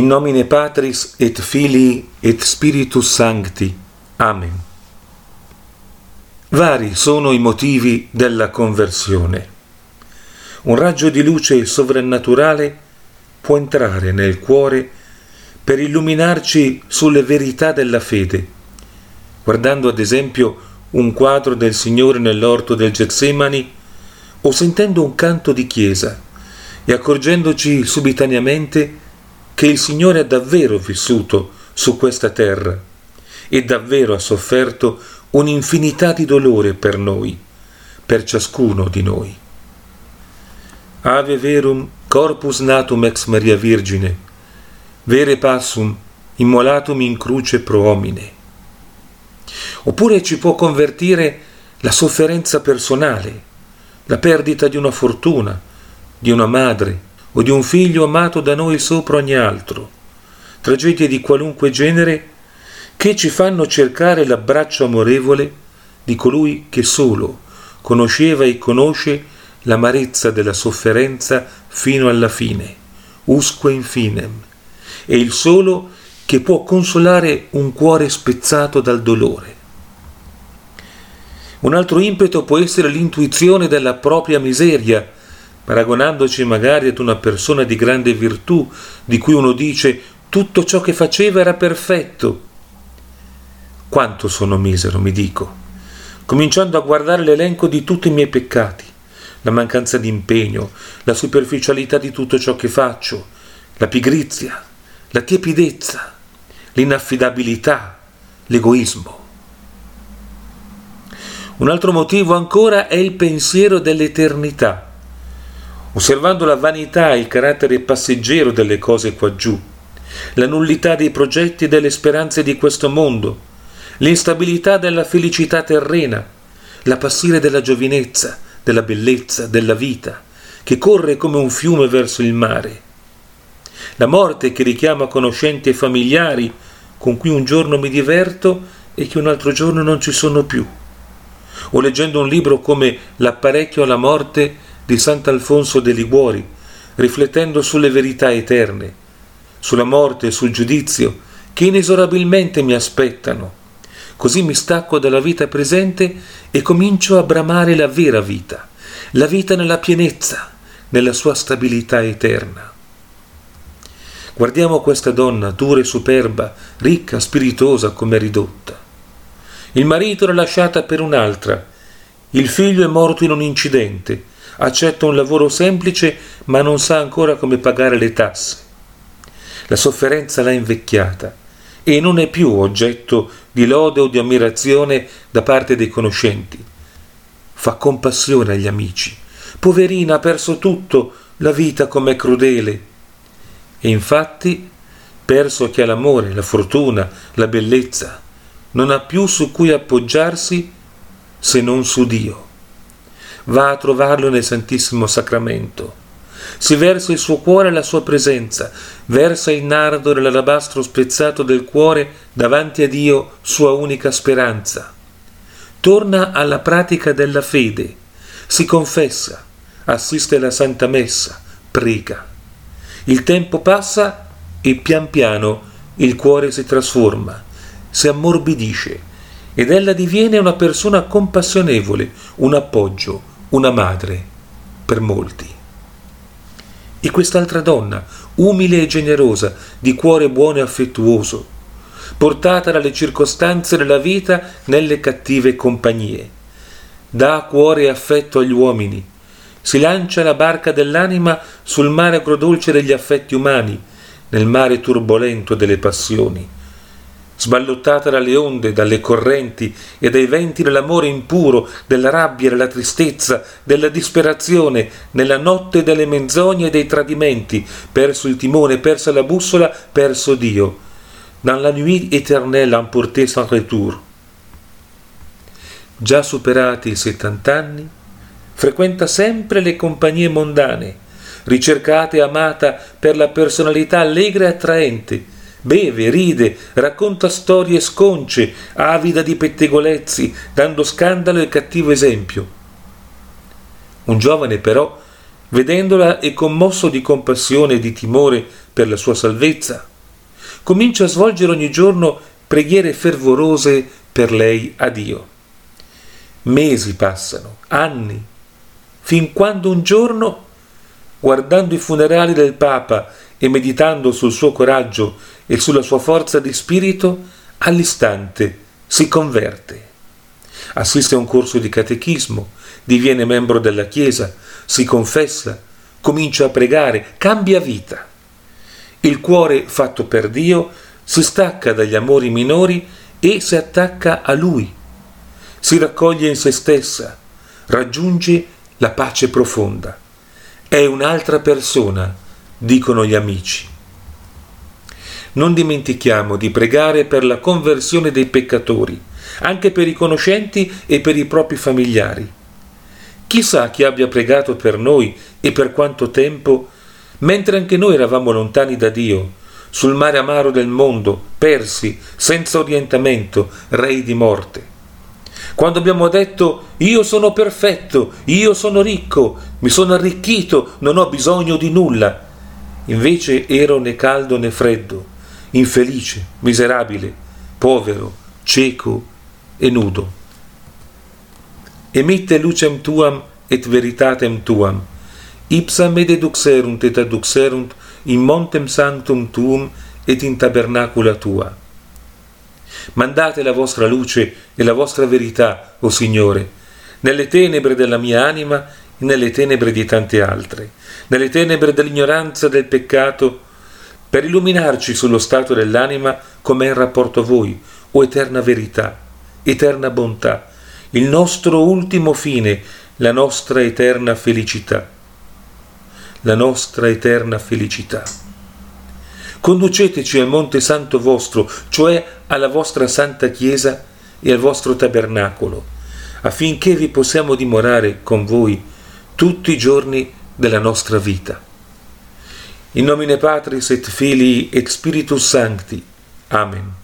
In nomine Patris et Filii et Spiritus Sancti. Amen. Vari sono i motivi della conversione. Un raggio di luce sovrannaturale può entrare nel cuore per illuminarci sulle verità della fede, guardando ad esempio un quadro del Signore nell'orto del Getsemani o sentendo un canto di chiesa e accorgendoci subitaneamente che il Signore ha davvero vissuto su questa terra e davvero ha sofferto un'infinità di dolore per noi, per ciascuno di noi. Ave verum corpus natum ex Maria Virgine, vere passum immolatum in cruce pro homine. Oppure ci può convertire la sofferenza personale, la perdita di una fortuna, di una madre o di un figlio amato da noi sopra ogni altro, tragedie di qualunque genere che ci fanno cercare l'abbraccio amorevole di colui che solo conosceva e conosce l'amarezza della sofferenza fino alla fine, usque infinem, e il solo che può consolare un cuore spezzato dal dolore. Un altro impeto può essere l'intuizione della propria miseria, paragonandoci magari ad una persona di grande virtù, di cui uno dice tutto ciò che faceva era perfetto. Quanto sono misero, mi dico, cominciando a guardare l'elenco di tutti i miei peccati, la mancanza di impegno, la superficialità di tutto ciò che faccio, la pigrizia, la tiepidezza, l'inaffidabilità, l'egoismo. Un altro motivo ancora è il pensiero dell'eternità, osservando la vanità e il carattere passeggero delle cose qua giù, la nullità dei progetti e delle speranze di questo mondo, l'instabilità della felicità terrena, la passire della giovinezza, della bellezza, della vita, che corre come un fiume verso il mare, la morte che richiama conoscenti e familiari con cui un giorno mi diverto e che un altro giorno non ci sono più. O leggendo un libro come L'apparecchio alla morte di Sant'Alfonso de Liguori, riflettendo sulle verità eterne, sulla morte e sul giudizio che inesorabilmente mi aspettano. Così mi stacco dalla vita presente e comincio a bramare la vera vita, la vita nella pienezza, nella sua stabilità eterna. Guardiamo questa donna dura e superba, ricca, spiritosa come ridotta. Il marito l'ha lasciata per un'altra. Il figlio è morto in un incidente. Accetta un lavoro semplice, ma non sa ancora come pagare le tasse. La sofferenza l'ha invecchiata e non è più oggetto di lode o di ammirazione da parte dei conoscenti. Fa compassione agli amici. Poverina, ha perso tutto, la vita com'è crudele. E infatti, perso che ha l'amore, la fortuna, la bellezza, non ha più su cui appoggiarsi se non su Dio. Va a trovarlo nel Santissimo Sacramento. Si versa il suo cuore alla sua presenza, versa il nardo nell'alabastro spezzato del cuore davanti a Dio, sua unica speranza. Torna alla pratica della fede, si confessa, assiste alla Santa Messa, prega. Il tempo passa e pian piano il cuore si trasforma si ammorbidisce ed ella diviene una persona compassionevole, un appoggio, una madre per molti. E quest'altra donna, umile e generosa, di cuore buono e affettuoso, portata dalle circostanze della vita nelle cattive compagnie, dà cuore e affetto agli uomini, si lancia la barca dell'anima sul mare agrodolce degli affetti umani, nel mare turbolento delle passioni sballottata dalle onde, dalle correnti e dai venti dell'amore impuro, della rabbia, della tristezza, della disperazione, nella notte delle menzogne e dei tradimenti, perso il timone, persa la bussola, perso Dio. Dans la nuit éternelle emporté sans retour. Già superati i settant'anni, frequenta sempre le compagnie mondane, ricercata e amata per la personalità allegra e attraente, Beve, ride, racconta storie sconce, avida di pettegolezzi, dando scandalo e cattivo esempio. Un giovane però, vedendola e commosso di compassione e di timore per la sua salvezza, comincia a svolgere ogni giorno preghiere fervorose per lei a Dio. Mesi passano, anni, fin quando un giorno, guardando i funerali del Papa e meditando sul suo coraggio e sulla sua forza di spirito, all'istante si converte. Assiste a un corso di catechismo, diviene membro della Chiesa, si confessa, comincia a pregare, cambia vita. Il cuore fatto per Dio si stacca dagli amori minori e si attacca a Lui. Si raccoglie in se stessa, raggiunge la pace profonda. È un'altra persona, dicono gli amici. Non dimentichiamo di pregare per la conversione dei peccatori, anche per i conoscenti e per i propri familiari. Chissà chi abbia pregato per noi e per quanto tempo, mentre anche noi eravamo lontani da Dio, sul mare amaro del mondo, persi, senza orientamento, rei di morte. Quando abbiamo detto io sono perfetto, io sono ricco, mi sono arricchito, non ho bisogno di nulla, invece ero né caldo né freddo, infelice, miserabile, povero, cieco e nudo emitte lucem tuam et veritatem tuam, ipsa me deduxerunt et adduxerunt in montem sanctum tuum et in tabernacula tua. Mandate la vostra luce e la vostra verità, o Signore, nelle tenebre della mia anima e nelle tenebre di tante altre, nelle tenebre dell'ignoranza del peccato, per illuminarci sullo stato dell'anima come è in rapporto a voi, o eterna verità, eterna bontà, il nostro ultimo fine, la nostra eterna felicità. La nostra eterna felicità. Conduceteci al Monte Santo vostro, cioè alla vostra Santa Chiesa e al vostro tabernacolo, affinché vi possiamo dimorare con voi tutti i giorni della nostra vita. In nomine Patris et Filii et Spiritus Sancti. Amen.